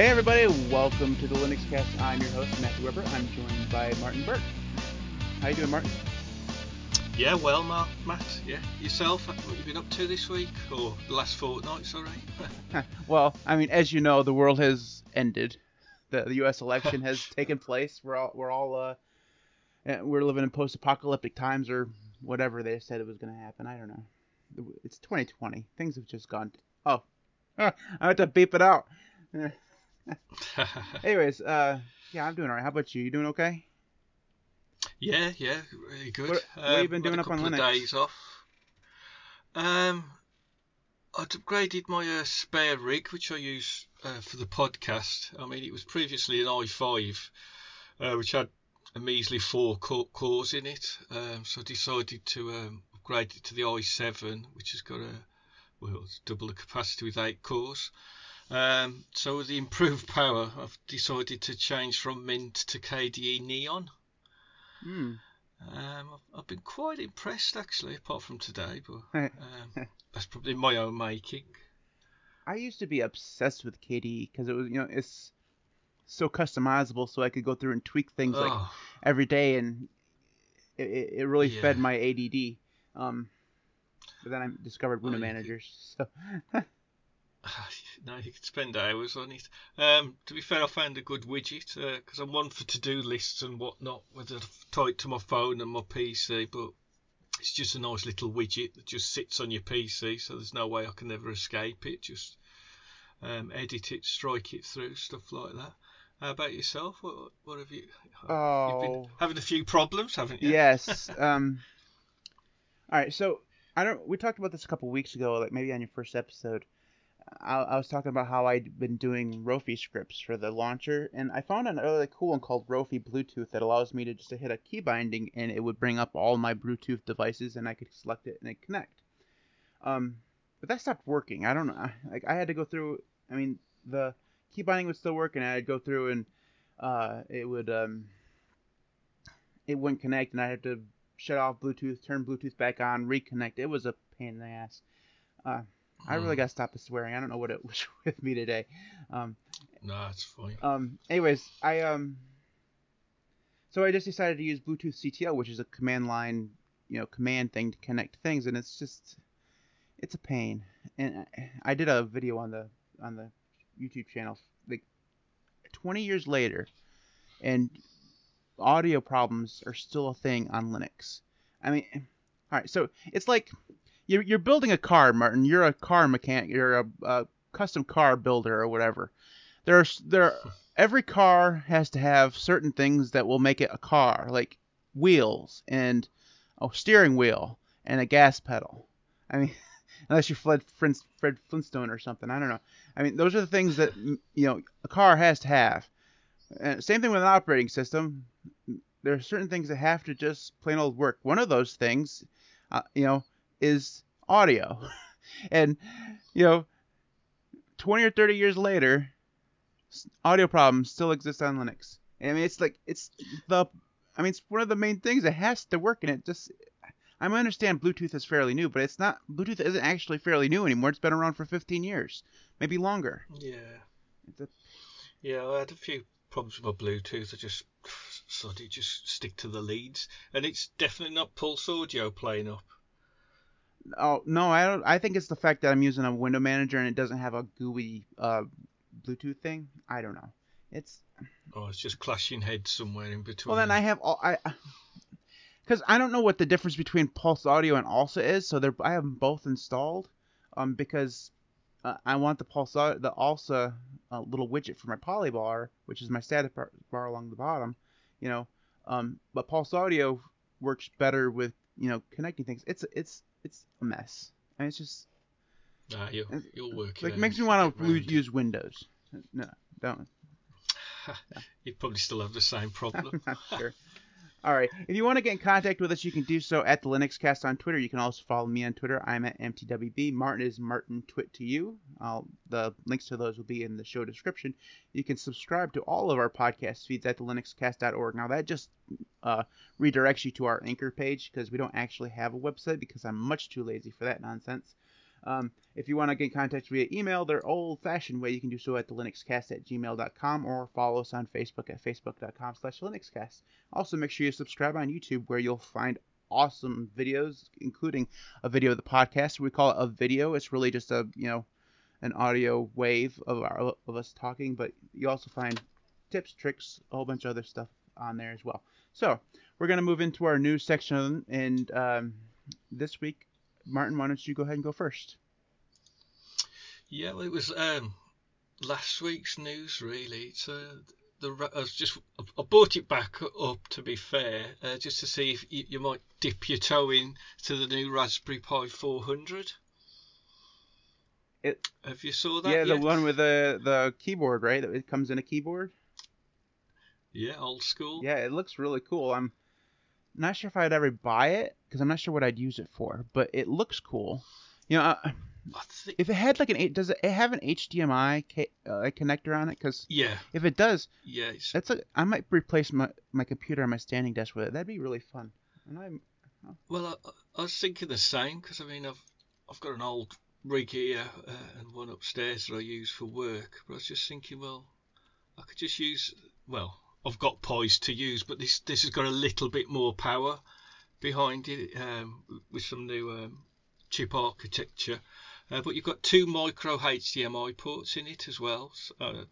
Hey everybody, welcome to the Linux Cast. I'm your host Matthew Weber. I'm joined by Martin Burke. How you doing, Martin? Yeah, well, Mark, Matt. Yeah, yourself. What you been up to this week or the last fortnight? Sorry. well, I mean, as you know, the world has ended. The, the U.S. election has taken place. We're all we're all uh, eh, we're living in post-apocalyptic times or whatever they said it was going to happen. I don't know. It's 2020. Things have just gone. Oh, I have to beep it out. Anyways, uh, yeah, I'm doing alright. How about you? You doing okay? Yeah, yeah, really good. What, what have you been um, doing up on Linux? days off. Um, I'd upgraded my uh, spare rig, which I use uh, for the podcast. I mean, it was previously an i5, uh, which had a measly four cores in it. Um, so I decided to um, upgrade it to the i7, which has got a well, double the capacity with eight cores. Um, so with the improved power, I've decided to change from Mint to KDE Neon. Hmm. Um, I've, I've, been quite impressed actually, apart from today, but um, that's probably my own making. I used to be obsessed with KDE because it was, you know, it's so customizable, so I could go through and tweak things oh. like every day, and it, it really yeah. fed my ADD. Um, but then I discovered Window oh, managers, so no, you could spend hours on it. Um, to be fair, I found a good widget because uh, I'm one for to-do lists and whatnot, whether tied to my phone and my PC. But it's just a nice little widget that just sits on your PC, so there's no way I can ever escape it. Just um, edit it, strike it through, stuff like that. How about yourself? What, what have you? Oh, you've been oh. having a few problems, haven't you? Yes. um. All right. So I don't. We talked about this a couple weeks ago, like maybe on your first episode. I, I, was talking about how I'd been doing Rofi scripts for the launcher, and I found a really cool one called Rofi Bluetooth that allows me to just to hit a key binding, and it would bring up all my Bluetooth devices, and I could select it and it connect. Um, but that stopped working. I don't know. Like I had to go through. I mean, the key binding would still work, and I'd go through and uh, it would um, it wouldn't connect, and I had to shut off Bluetooth, turn Bluetooth back on, reconnect. It was a pain in the ass. Uh, I really hmm. gotta stop the swearing. I don't know what it was with me today. Um, no, it's funny. Um, anyways, I um, so I just decided to use Bluetooth CTL, which is a command line, you know, command thing to connect things, and it's just, it's a pain. And I did a video on the on the YouTube channel, like 20 years later, and audio problems are still a thing on Linux. I mean, all right, so it's like you're, you're building a car, Martin. You're a car mechanic. You're a, a custom car builder or whatever. There's there every car has to have certain things that will make it a car, like wheels and a steering wheel and a gas pedal. I mean, unless you're Fred, Fred Flintstone or something. I don't know. I mean, those are the things that you know a car has to have. And same thing with an operating system. There are certain things that have to just plain old work. One of those things, uh, you know, is audio. and, you know, 20 or 30 years later, audio problems still exist on Linux. I mean, it's like, it's the, I mean, it's one of the main things that has to work, and it just, I understand Bluetooth is fairly new, but it's not, Bluetooth isn't actually fairly new anymore. It's been around for 15 years, maybe longer. Yeah. A, yeah, I had a few problems with my Bluetooth. I just so I just stick to the leads, and it's definitely not Pulse Audio playing up. Oh no, I don't. I think it's the fact that I'm using a window manager and it doesn't have a GUI uh, Bluetooth thing. I don't know. It's. Oh, it's just clashing heads somewhere in between. Well, then I have all I. Because I don't know what the difference between Pulse Audio and ALSA is, so they're I have them both installed. Um, because uh, I want the Pulse the ALSA uh, little widget for my Polybar, which is my status bar, bar along the bottom. You know, um, but Pulse Audio works better with you know connecting things. It's it's it's a mess. And it's just. Nah, you'll, you'll work Like, makes me want to use Windows. No, don't. you probably still have the same problem. sure. All right. If you want to get in contact with us, you can do so at the Linux Cast on Twitter. You can also follow me on Twitter. I'm at MTWB. Martin is Martin Twit to you. I'll, the links to those will be in the show description. You can subscribe to all of our podcast feeds at the linuxcast.org. Now that just uh, redirects you to our anchor page because we don't actually have a website because I'm much too lazy for that nonsense. Um, if you want to get in contact via email, the old-fashioned way, you can do so at the linuxcast at gmail.com or follow us on Facebook at facebook.com slash linuxcast. Also, make sure you subscribe on YouTube where you'll find awesome videos, including a video of the podcast. We call it a video. It's really just a, you know, an audio wave of, our, of us talking, but you also find tips, tricks, a whole bunch of other stuff on there as well. So, we're going to move into our news section, and um, this week, Martin, why don't you go ahead and go first? Yeah, well, it was um, last week's news, really. It's uh, the I was just I brought it back up to be fair, uh, just to see if you, you, might dip your toe in to the new Raspberry Pi 400. It, Have you saw that? Yeah, yet? the one with the the keyboard, right? It comes in a keyboard. Yeah, old school. Yeah, it looks really cool. I'm not sure if I'd ever buy it because I'm not sure what I'd use it for, but it looks cool. You know, uh, if it had like an does it have an HDMI uh, connector on it? Because yeah, if it does, yeah, that's a I might replace my my computer on my standing desk with it. That'd be really fun. And I'm oh. well, I, I, was thinking the same because I mean I've I've got an old rig here uh, and one upstairs that I use for work, but I was just thinking, well, I could just use well I've got Pis to use, but this this has got a little bit more power behind it um, with some new um, chip architecture. Uh, but you've got two micro HDMI ports in it as well, uh,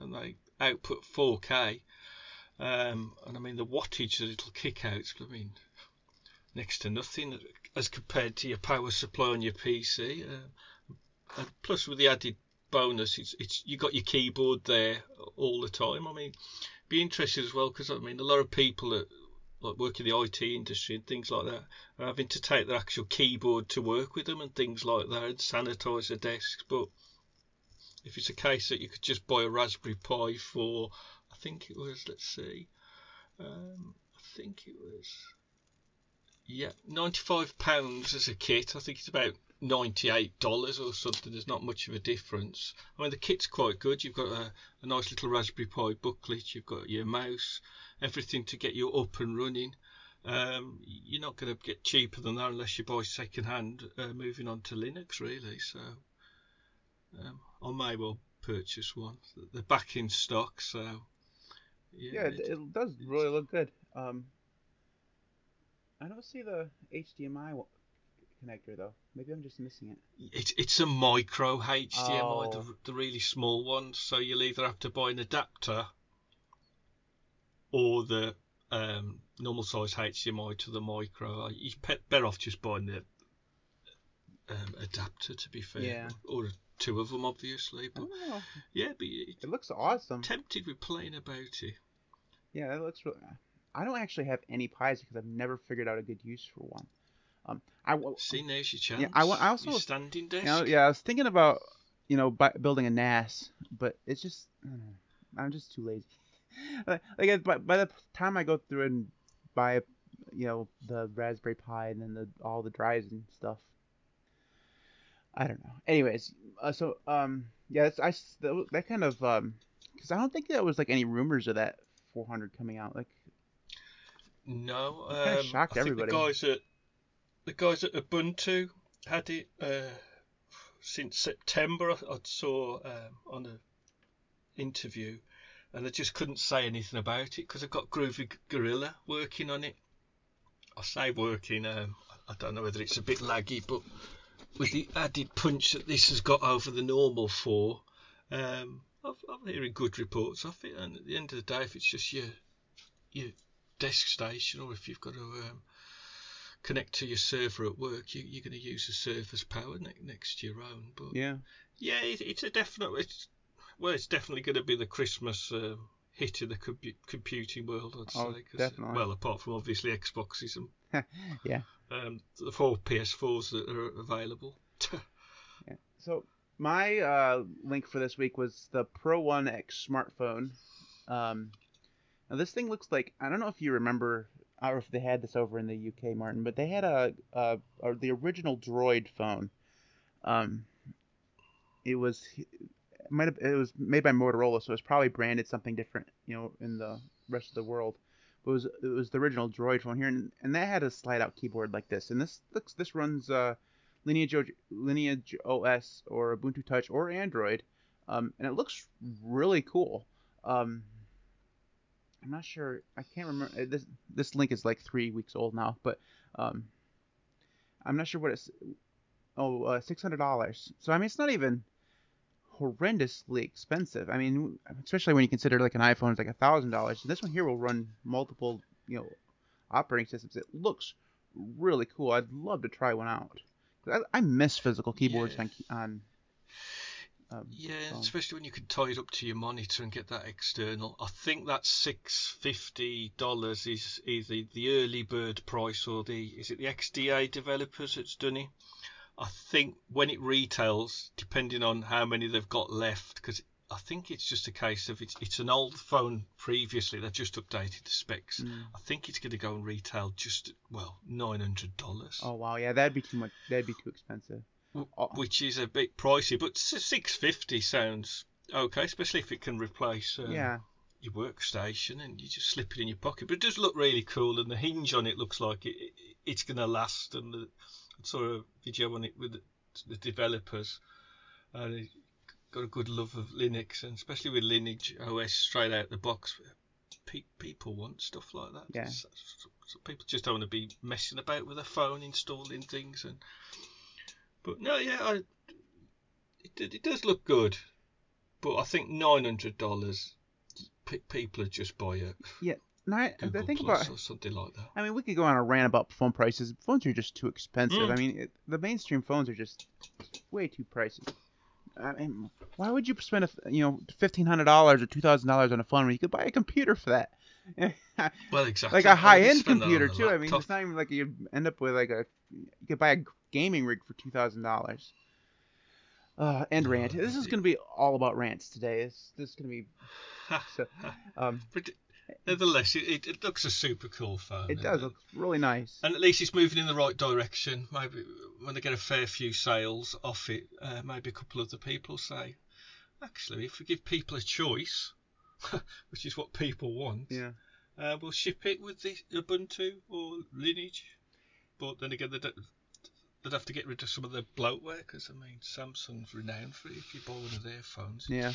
and they output 4K. Um, and I mean the wattage that it'll kick out, I mean next to nothing as compared to your power supply on your PC. Uh, plus with the added bonus, it's it's you got your keyboard there all the time. I mean, be interested as well because I mean a lot of people that like work in the IT industry and things like that are having to take their actual keyboard to work with them and things like that and sanitize their desks. But if it's a case that you could just buy a Raspberry Pi for, I think it was, let's see, um, I think it was, yeah, £95 as a kit. I think it's about $98 or something. There's not much of a difference. I mean, the kit's quite good. You've got a, a nice little Raspberry Pi booklet. You've got your mouse, everything to get you up and running. Um, you're not going to get cheaper than that unless you buy second hand. Uh, moving on to Linux, really. So um, I may well purchase one. They're back in stock, so yeah, yeah it, it, does really look good. Um, I don't see the HDMI connector though. Maybe I'm just missing it. It's it's a micro HDMI, oh. the, the really small one. So you'll either have to buy an adapter or the um, normal size HDMI to the micro. You're better off just buying the um, adapter, to be fair. Yeah. Or two of them, obviously. But yeah, but it, it looks awesome. Tempted with playing about it. Yeah, that looks really. I don't actually have any pies because I've never figured out a good use for one. Um, I see now's your chance. Yeah, I, I also your standing desk. You know, yeah, I was thinking about you know building a NAS, but it's just I'm just too lazy. like by, by the time I go through and buy you know the Raspberry Pi and then the all the drives and stuff, I don't know. Anyways, uh, so um yeah, I that kind of um because I don't think there was like any rumors of that 400 coming out like. No, kind of um, shocked I everybody. Think the guys at the guys at Ubuntu had it uh, since September. I, I saw um, on an interview, and they just couldn't say anything about it because they've got Groovy Gorilla working on it. I say working. Um, I don't know whether it's a bit laggy, but with the added punch that this has got over the normal four, um, I've, I'm hearing good reports of it. And at the end of the day, if it's just your your desk station, or if you've got to um, connect to your server at work, you, are going to use the server's power ne- next to your own. But yeah, yeah, it, it's a definite. It's well, it's definitely going to be the Christmas uh, hit in the computing world. I'd oh, say. definitely. Well, apart from obviously Xboxes and yeah, um, the four PS4s that are available. yeah. So my uh, link for this week was the Pro One X smartphone. Um, now this thing looks like I don't know if you remember I don't know if they had this over in the UK, Martin, but they had a, a, a the original Droid phone. Um, it was it might have it was made by Motorola, so it's probably branded something different, you know, in the rest of the world. But it was it was the original Droid phone here, and, and that had a slide out keyboard like this, and this looks this runs uh Lineage Lineage OS or Ubuntu Touch or Android, um, and it looks really cool. Um, I'm not sure. I can't remember. uh, This this link is like three weeks old now, but um, I'm not sure what it's. Oh, uh, six hundred dollars. So I mean, it's not even horrendously expensive. I mean, especially when you consider like an iPhone is like a thousand dollars. This one here will run multiple, you know, operating systems. It looks really cool. I'd love to try one out. I, I miss physical keyboards Yeah. on on. Um, Yeah, phone. especially when you can tie it up to your monitor and get that external. I think that six fifty dollars is either the early bird price or the is it the XDA developers that's done it. I think when it retails, depending on how many they've got left, because I think it's just a case of it's it's an old phone previously. They've just updated the specs. Mm. I think it's going to go and retail just well nine hundred dollars. Oh wow, yeah, that'd be too much. That'd be too expensive. W- Oh. which is a bit pricey, but six fifty sounds okay, especially if it can replace uh, Yeah, your workstation and you just slip it in your pocket. But it does look really cool, and the hinge on it looks like it, it it's going to last. And the, I saw a video on it with the, the developers, and they got a good love of Linux, and especially with Lineage OS straight out the box. Pe- people want stuff like that. Yeah. So, so- so people just don't want to be messing about with a phone, installing things, and but no, yeah, I, it, it does look good, but I think nine hundred dollars, pe- people would just buy it. Yeah. No, I, think Plus about. or something like that. I mean, we could go on a rant about phone prices. Phones are just too expensive. Mm. I mean, it, the mainstream phones are just way too pricey. I mean, why would you spend a, you know fifteen hundred dollars or two thousand dollars on a phone when you could buy a computer for that? Well, exactly. like a high end spend that on computer too. I mean, it's not even like you end up with like a you could buy a gaming rig for two thousand dollars. Uh, and rant. This is gonna be all about rants today. This this is gonna be so. Um, But nevertheless, it, it, it looks a super cool phone. it does look really nice. And at least it's moving in the right direction. Maybe when they get a fair few sales off it, uh, maybe a couple of the people say, actually, if we give people a choice, which is what people want, Yeah. uh, we'll ship it with the Ubuntu or Lineage. But then again, they'd, they'd have to get rid of some of the bloatware because I mean, Samsung's renowned for it. If you buy one of their phones, Yeah.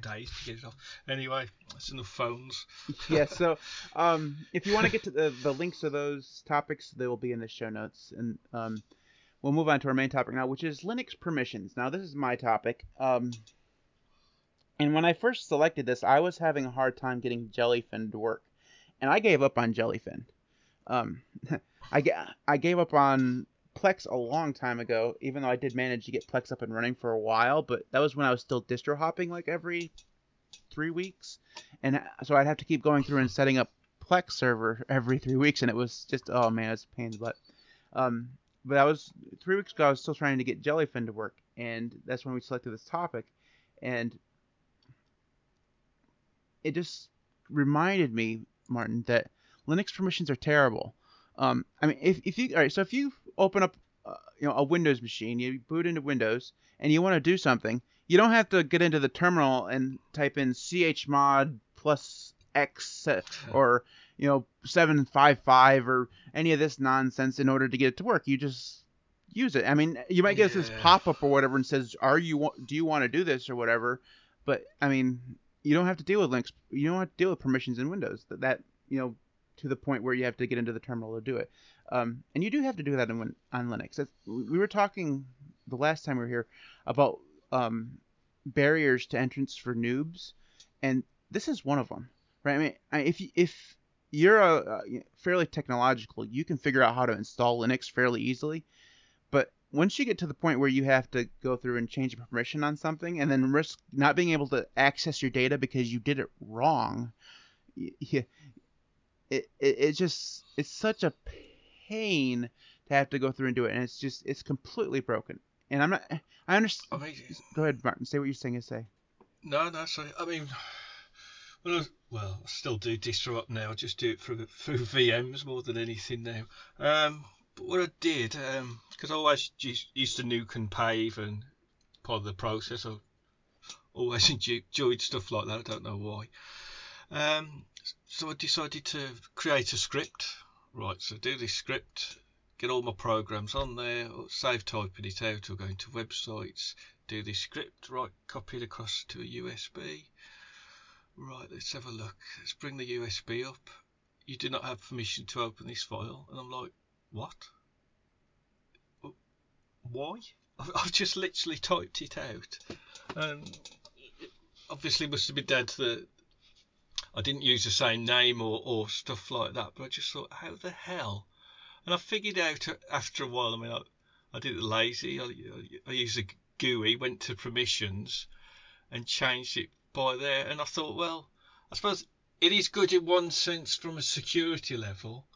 days to get it off. Anyway, that's enough phones. yeah, so um, if you want to get to the, the links of those topics, they will be in the show notes. And um, we'll move on to our main topic now, which is Linux permissions. Now, this is my topic. Um, and when I first selected this, I was having a hard time getting Jellyfin to work. And I gave up on Jellyfin. Um, I, I gave up on Plex a long time ago, even though I did manage to get Plex up and running for a while. But that was when I was still distro hopping like every three weeks and so I'd have to keep going through and setting up Plex server every three weeks, and it was just oh man, it's a pain in the butt. Um, but I was three weeks ago, I was still trying to get Jellyfin to work, and that's when we selected this topic, and it just reminded me, Martin, that Linux permissions are terrible. Um, I mean, if if you all right, so if you open up, uh, you know, a Windows machine, you boot into Windows, and you want to do something, you don't have to get into the terminal and type in chmod plus x or you know 755 or any of this nonsense in order to get it to work. You just use it. I mean, you might get this pop-up or whatever and says, "Are you do you want to do this or whatever?" But I mean, you don't have to deal with links. You don't have to deal with permissions in Windows. That, that you know to the point where you have to get into the terminal to do it. Um, and you do have to do that in, on Linux. We were talking the last time we were here about um, barriers to entrance for noobs, and this is one of them, right? I mean, if you- if you're a, fairly technological, you can figure out how to install Linux fairly easily. But once you get to the point where you have to go through and change a permission on something, and then risk not being able to access your data because you did it wrong, it, it it just it's such a pain to have to go through and do it, and it's just it's completely broken. And I'm not. I I understand. mean, Go ahead, Martin. Say what you're saying say. No, no, sorry. I mean, well, I was- well, I still do distro up now. I just do it through through VMs more than anything now. Um, but what I did, because I always used, used to nuke and pave and part of the process. I always enjoyed stuff like that. I don't know why. Um, so I decided to create a script. Right, so do this script. get all my programs on there, save typing it out, or go into websites, do this script, right, copy it across to a USB. Right, let's have a look. Let's bring the USB up. You do not have permission to open this file. And I'm like, what? Why? I've just literally typed it out. And obviously must have been down to the I didn't use the same name or, or stuff like that, but I just thought, how the hell? And I figured out after a while. I mean, I, I did it lazy. I, I, I used a GUI, went to permissions, and changed it by there. And I thought, well, I suppose it is good in one sense from a security level,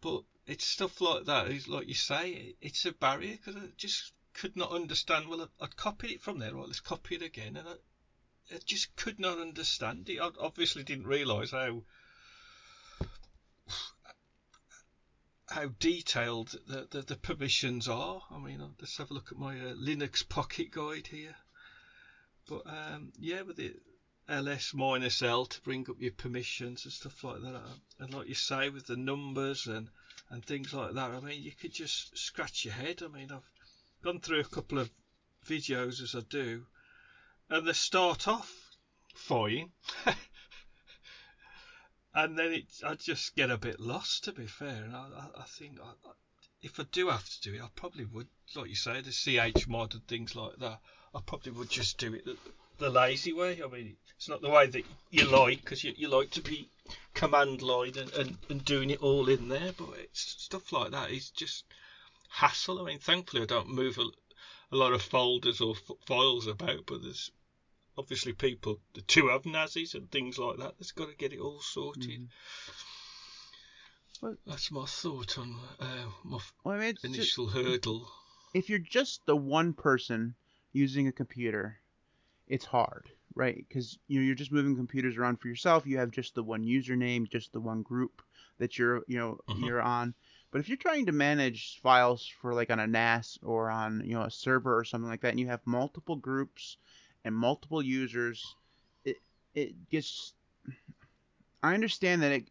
but it's stuff like that. It's like you say, it's a barrier because I just could not understand. Well, I'd copied it from there. Right, let's copy it again, and I, I just could not understand it. I obviously didn't realise how how detailed the, the, the, permissions are. I mean, let's have a look at my uh, Linux Pocket Guide here. But um, yeah, with the ls minus l to bring up your permissions and stuff like that. And like you say, with the numbers and and things like that. I mean, you could just scratch your head. I mean, I've gone through a couple of videos as I do, and they start off fine. and then it, I just get a bit lost, to be fair. And I, I, I think I, if I do have to do it, I probably would, like you say, the CH mod and things like that. I probably would just do it the, the lazy way. I mean, it's not the way that you like, because you, you like to be command line and, and, and doing it all in there, but it's stuff like that is just hassle. I mean, thankfully, I don't move a, a lot of folders or f- files about, but there's obviously people the two have NASes and things like that. That's got to get it all sorted. Mm. Well, That's my thought on uh, my well, I mean, initial just, hurdle. If you're just the one person using a computer, it's hard, right? Because you know, you're just moving computers around for yourself. You have just the one username, just the one group that you're you know mm-hmm. you're on. But if you're trying to manage files for like on a NAS or on you know a server or something like that, and you have multiple groups and multiple users, it it gets. I understand that it.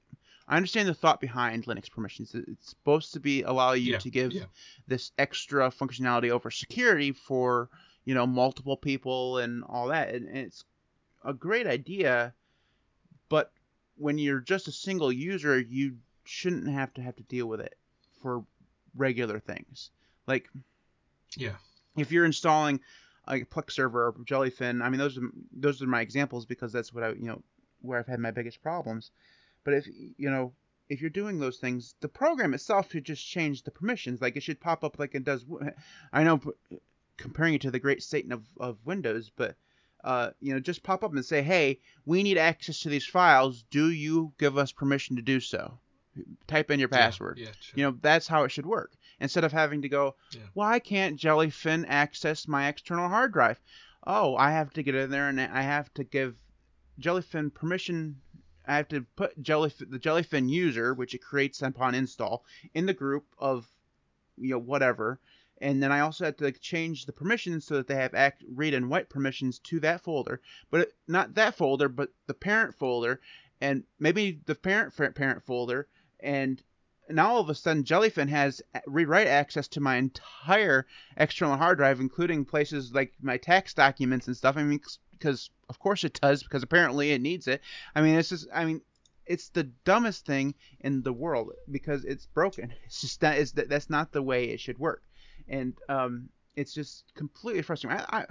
I understand the thought behind Linux permissions. It's supposed to be allow you yeah, to give yeah. this extra functionality over security for you know multiple people and all that, and, and it's a great idea. But when you're just a single user, you shouldn't have to have to deal with it for regular things. Like, yeah, if you're installing like Plex server or Jellyfin. I mean, those are those are my examples because that's what I you know where I've had my biggest problems. But if you know if you're doing those things, the program itself should just change the permissions. Like it should pop up like it does. I know comparing it to the great Satan of, of Windows, but uh, you know, just pop up and say, hey, we need access to these files. Do you give us permission to do so? Type in your password. Yeah, yeah, You know, that's how it should work instead of having to go, yeah. why can't Jellyfin access my external hard drive? Oh, I have to get in there and I have to give Jellyfin permission. I have to put Jellyfin, the Jellyfin user, which it creates upon install, in the group of, you know, whatever. And then I also have to change the permissions so that they have act, read and write permissions to that folder, but not that folder, but the parent folder, and maybe the parent parent folder, and now all of a sudden Jellyfin has read-write access to my entire external hard drive, including places like my tax documents and stuff. I mean, because of course it does, because apparently it needs it. I mean, it's just, I mean, it's the dumbest thing in the world because it's broken. It's just that is that that's not the way it should work, and um, it's just completely frustrating. I, I,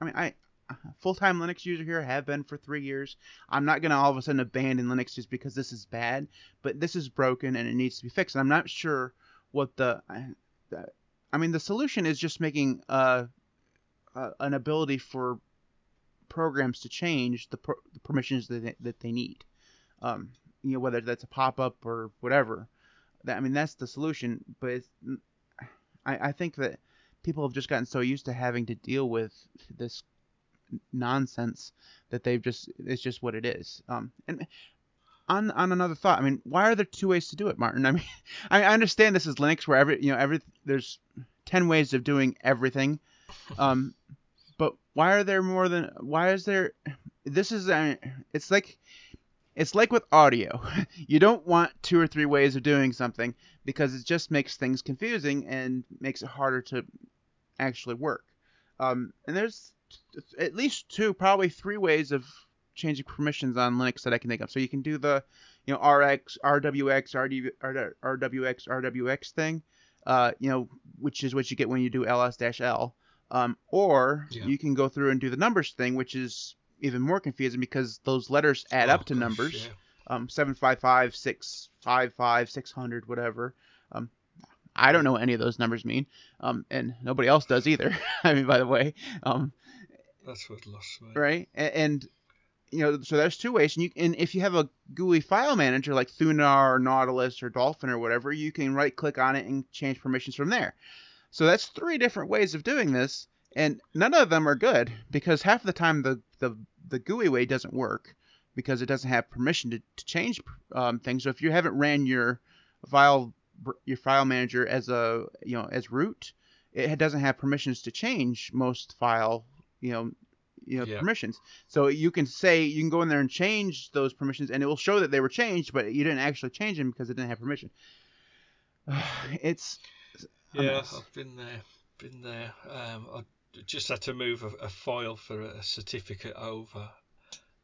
I mean, I full-time Linux user here. have been for three years. I'm not gonna all of a sudden abandon Linux just because this is bad, but this is broken and it needs to be fixed. And I'm not sure what the, I mean, the solution is just making uh, uh, an ability for programs to change the, per, the permissions that they, that they need. Um, you know, whether that's a pop-up or whatever. That I mean, that's the solution. But I, I think that people have just gotten so used to having to deal with this nonsense that they've just it's just what it is. Um, and on on another thought, I mean, why are there two ways to do it, Martin? I mean, I, understand this is Linux where every you know every there's ten ways of doing everything, um, but why are there more than why is there? This is I mean, it's like it's like with audio. You don't want two or three ways of doing something because it just makes things confusing and makes it harder to actually work. Um, and there's at least two, probably three ways of changing permissions on Linux that I can think of. So you can do the, you know, RX, RWX, RD, RWX, RWX thing, uh, you know, which is what you get when you do ls-l. Um, or Yeah. you can go through and do the numbers thing, which is even more confusing because those letters add Oh, up to gosh, numbers. yeah. Um, 755, 655, 600, whatever. Um, I don't know what any of those numbers mean. Um, and nobody else does either. I mean, by the way. Um, That's what lost me. right? A- And you know, so there's two ways, and you and if you have a GUI file manager like Thunar or Nautilus or Dolphin or whatever, you can right click on it and change permissions from there. So that's three different ways of doing this, and none of them are good because half the time the the, the GUI way doesn't work because it doesn't have permission to, to change um, things. So if you haven't ran your file your file manager as a you know as root, it doesn't have permissions to change most file you know you know Yeah. permissions. So you can say you can go in there and change those permissions, and it will show that they were changed, but you didn't actually change them because it didn't have permission. It's Yeah. I've been there, been there. Um, I just had to move a, a file for a, certificate over,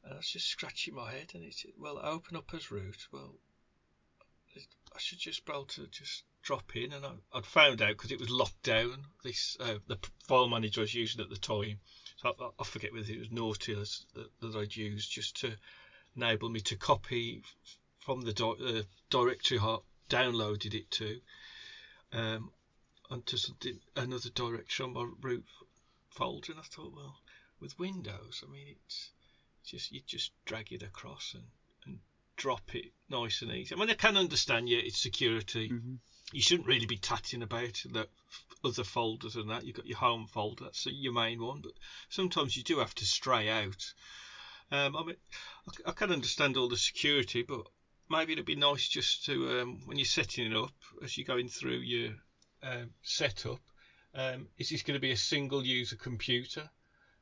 and I was just scratching my head, and it's well, open up as root. Well, it, I should just be able to just drop in, and I, I'd found out because it was locked down. This uh, the file manager I was using at the time, I, forget whether it was Nautilus that, I'd used just to enable me to copy from the uh, directory I downloaded it to. Um, onto something another directory on my root folder, and I thought, well, with Windows, I mean, it's just you just drag it across and, and drop it nice and easy. I mean, I can understand, yeah, it's security. Mhm. You shouldn't really be tatting about the other folders and that. You've got your home folder, that's your main one, but sometimes you do have to stray out. Um, I mean, I can understand all the security, but maybe it'd be nice just to, um, when you're setting it up, as you're going through your um, setup, um, is this going to be a single user computer?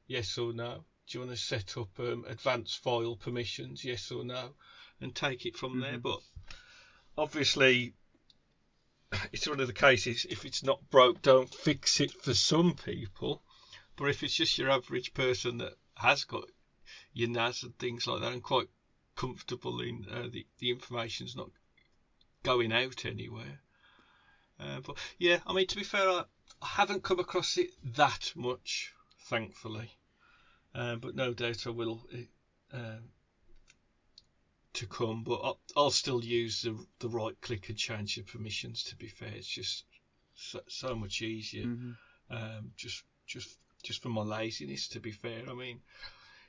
Yes or no? Do you want to set up um, advanced file permissions? Yes or no? And take it from there. Mhm. But obviously, it's one of the cases if it's not broke, don't fix it for some people. But if it's just your average person that has got your NAS and things like that and quite comfortable in uh, the, the information's not going out anywhere. Uh, but yeah, I mean, to be fair, I, I haven't come across it that much, thankfully. Um, but no doubt I will uh, to come. But I'll, I'll still use the, the right click and change the permissions. To be fair, it's just so, so much easier. Mhm. Um, just just just for my laziness. To be fair, I mean,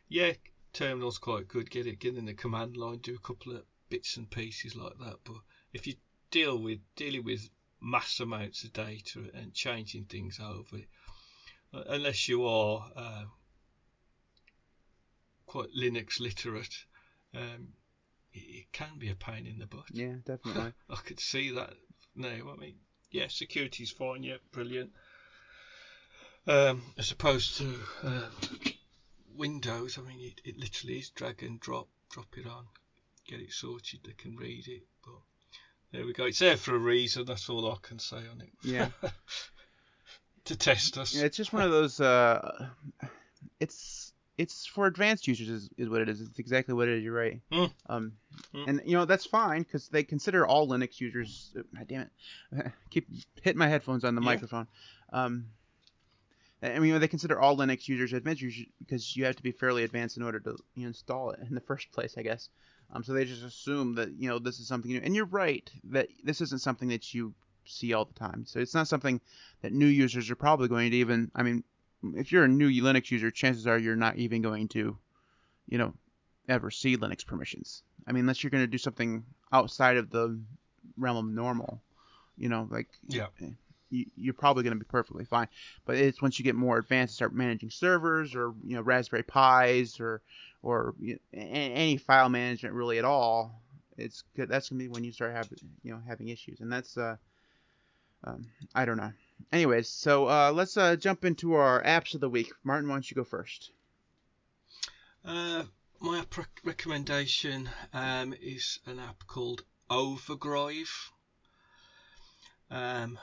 yeah, terminal's quite good. Get it, get in the command line, do a couple of bits and pieces like that. But if you deal with dealing with mass amounts of data and changing things over, uh, unless you are uh, quite Linux literate, um, it, can be a pain in the butt. Yeah, definitely. I could see that now. I mean, yeah, security's fine, yeah, brilliant. Um, as opposed to uh, Windows, I mean, it, it literally is drag and drop, drop it on, get it sorted. They can read it, but there we go. It's there for a reason. That's all I can say on it. Yeah. to test us. Yeah, it's just one of those. Uh, it's it's for advanced users is, is what it is. It's exactly what it is. You're right. Mm. Um, Mm. and you know that's fine because they consider all Linux users. uh, God damn it! Keep hitting my headphones on the Yeah. microphone. Um, I mean, they consider all Linux users advanced users because you have to be fairly advanced in order to you know, install it in the first place, I guess. Um, so they just assume that you know this is something new, and you're right that this isn't something that you see all the time. So it's not something that new users are probably going to even. I mean, if you're a new Linux user, chances are you're not even going to, you know, ever see Linux permissions. I mean, unless you're going to do something outside of the realm of normal, you know, like Yeah. you, you're probably going to be perfectly fine. But it's once you get more advanced, and start managing servers or you know Raspberry Pis or or you know, any file management really at all. It's good. That's gonna be when you start having you know having issues, and that's uh, um, I don't know. Anyways, so uh, let's uh, jump into our apps of the week. Martin, why don't you go first? Uh, my app rec- recommendation um, is an app called overGrive. Um,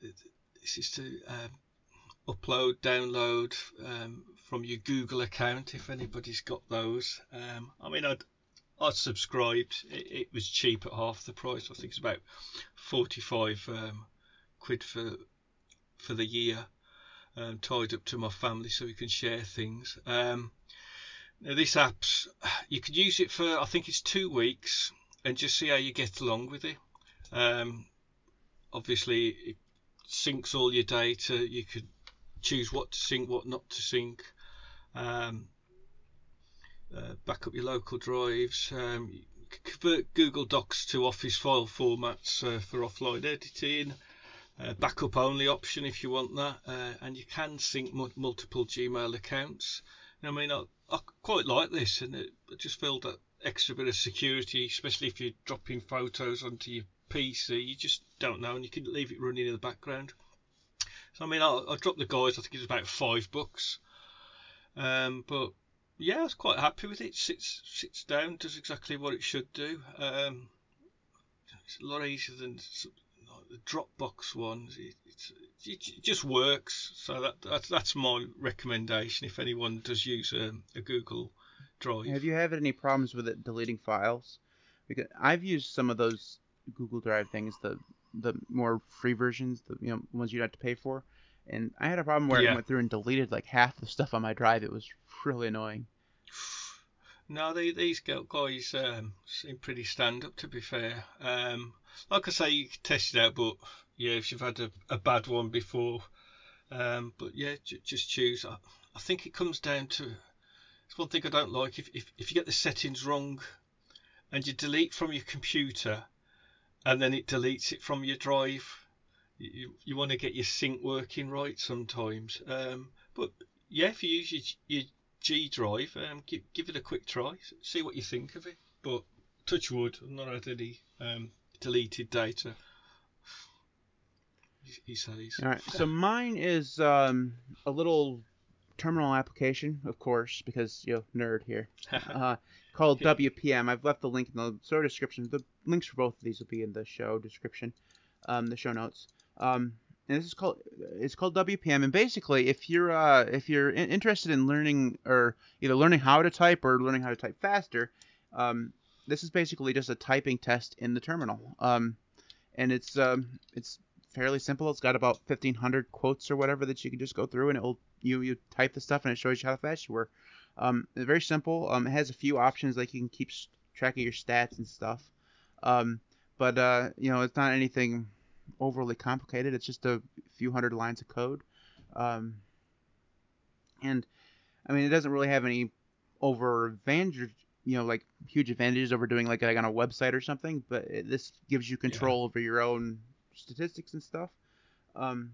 this is to um, upload, download um, from your Google account if anybody's got those. Um, I mean, I'd I subscribed. It, it, was cheap at half the price. I think it's about forty-five um, quid for for the year, um, tied up to my family so we can share things. Um, now this app's you could use it for I think it's two weeks and just see how you get along with it. Um, obviously, it syncs all your data. You could choose what to sync, what not to sync. Um, uh, back up your local drives. Um, convert Google Docs to Office file formats uh, for offline editing. Uh, backup only option if you want that, uh, and you can sync multiple Gmail accounts. I mean, I, I quite like this, and it, I just feel that extra bit of security, especially if you're dropping photos onto your PC. You just don't know, and you can leave it running in the background. So I mean, I, I dropped the guys. I think it was about five bucks, um, but yeah, I was quite happy with it. Sits sits down, does exactly what it should do. Um, it's a lot easier than the Dropbox one. It, it, just works. So that that's, that's my recommendation. If anyone does use a, a Google Drive, have you had any problems with it deleting files? Because I've used some of those Google Drive things, the the more free versions, the you know ones you have to pay for, and I had a problem where yeah. I went through and deleted like half the stuff on my drive. It was really annoying. No, they, these guys um, seem pretty stand up. To be fair, um, like I say, you can test it out, but yeah, if you've had a, a bad one before, um, but yeah, j- just choose. I, I, think it comes down to it's one thing I don't like. If, if if you get the settings wrong, and you delete from your computer, and then it deletes it from your drive, you you want to get your sync working right sometimes. Um, but yeah, if you use your, your G drive, um, give, give it a quick try, see what you think of it. But touch wood, I've not had any um, deleted data. He says. All right, so mine is um, a little terminal application, of course, because you know nerd here, uh, called WPM. I've left the link in the show description. The links for both of these will be in the show description, um, the show notes. Um, and this is called it's called WPM. And basically, if you're uh, if you're interested in learning or either learning how to type or learning how to type faster, um, this is basically just a typing test in the terminal. Um, and it's um, it's fairly simple. It's got about 1,500 quotes or whatever that you can just go through, and it'll you you type the stuff and it shows you how fast you were. Um, very simple. Um, it has a few options like you can keep track of your stats and stuff. Um, but uh, you know, it's not anything overly complicated. It's just a few hundred lines of code. Um, and I mean, it doesn't really have any over advantage, you know, like huge advantages over doing like, like on a website or something. But it, this gives you control yeah. over your own statistics and stuff. Um,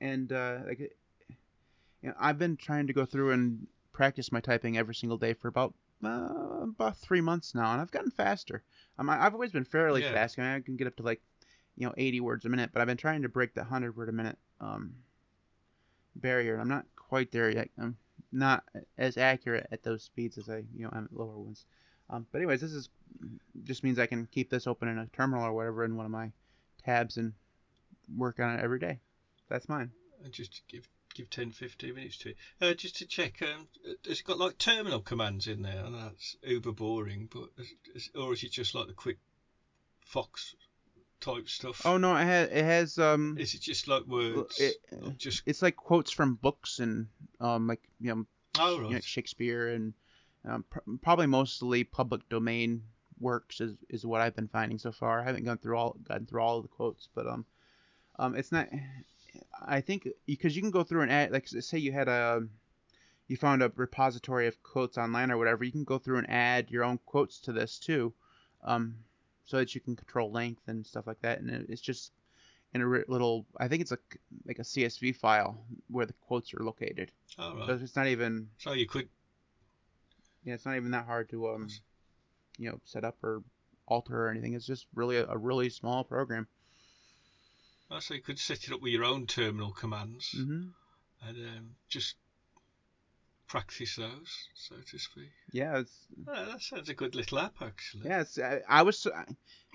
and uh, like, you know, I've been trying to go through and practice my typing every single day for about uh, about three months now, and I've gotten faster. Um, I, I've always been fairly yeah. fast. I, mean, I can get up to like you know 80 words a minute, but I've been trying to break the 100 word a minute um, barrier. I'm not quite there yet. I'm not as accurate at those speeds as I you know am at lower ones. Um, but anyways, this is just means I can keep this open in a terminal or whatever in one of my tabs and work on it every day. That's mine. And just give give 10, 15 minutes to it. Uh, just to check, um, has it got like terminal commands in there? I know that's uber boring, but is, or is it just like the quick Fox type stuff? Oh no, it has it has um. Is it just like words? It, just it's like quotes from books and um like you know, oh, right. you know Shakespeare and um, pr- probably mostly public domain works is, is what I've been finding so far. I haven't gone through all gotten through all the quotes, but um um it's not. I think because you can go through and add like say you had a you found a repository of quotes online or whatever, you can go through and add your own quotes to this too. Um, so that you can control length and stuff like that. And it's just in a little, I think it's a like a CSV file where the quotes are located. Oh, right. So it's not even. So you could. Yeah, it's not even that hard to um, you know, set up or alter or anything. It's just really a, a really small program. Oh, so you could set it up with your own terminal commands mm-hmm. and um, just practice those, so to speak. Yeah, it's Oh, that sounds a good little app, actually. yeah, I, I was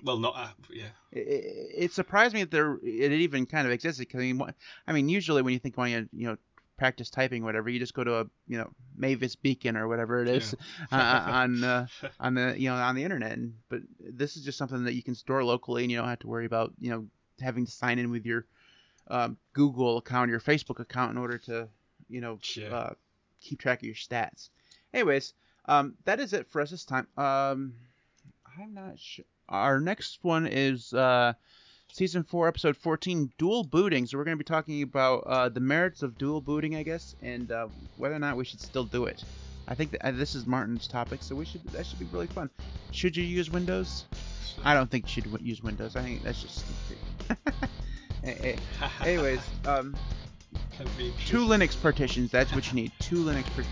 Well, not app, yeah. it, it surprised me that there it even kind of existed. Cause I mean, I mean, usually when you think when you you know practice typing or whatever, you just go to a you know Mavis Beacon or whatever it is uh, on uh, on the you know on the internet. And, but this is just something that you can store locally, and you don't have to worry about you know having to sign in with your um, Google account, or your Facebook account in order to you know Yeah. uh, keep track of your stats. Anyways, um, that is it for us this time. Um, I'm not sure. Our next one is uh, season four, episode 14, dual booting. So we're going to be talking about uh, the merits of dual booting, I guess, and uh, whether or not we should still do it. I think that, uh, this is Martin's topic, so we should that should be really fun. Should you use Windows? I don't think you should use Windows. I think that's just stupid. Anyways, um, two. Linux partitions. That's what you need. Two Linux partitions.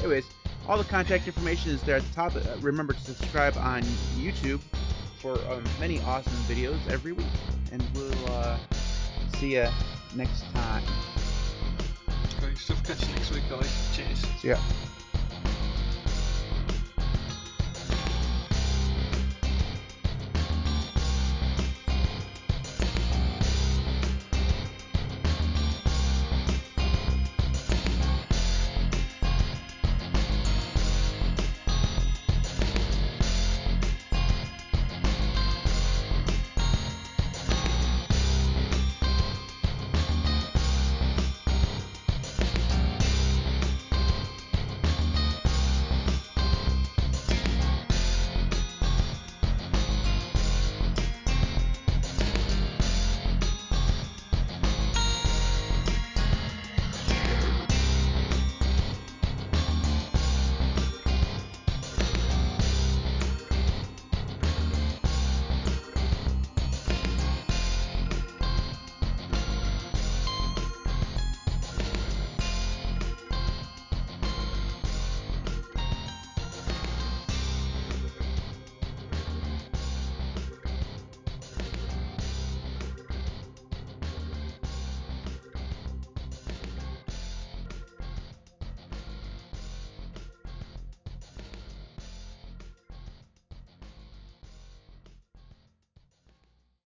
Anyways, all the contact information is there at the top. Uh, remember to subscribe on YouTube for um, many awesome videos every week, and we'll uh, see you next time. Great stuff. Catch you next week, guys. Cheers. Ya.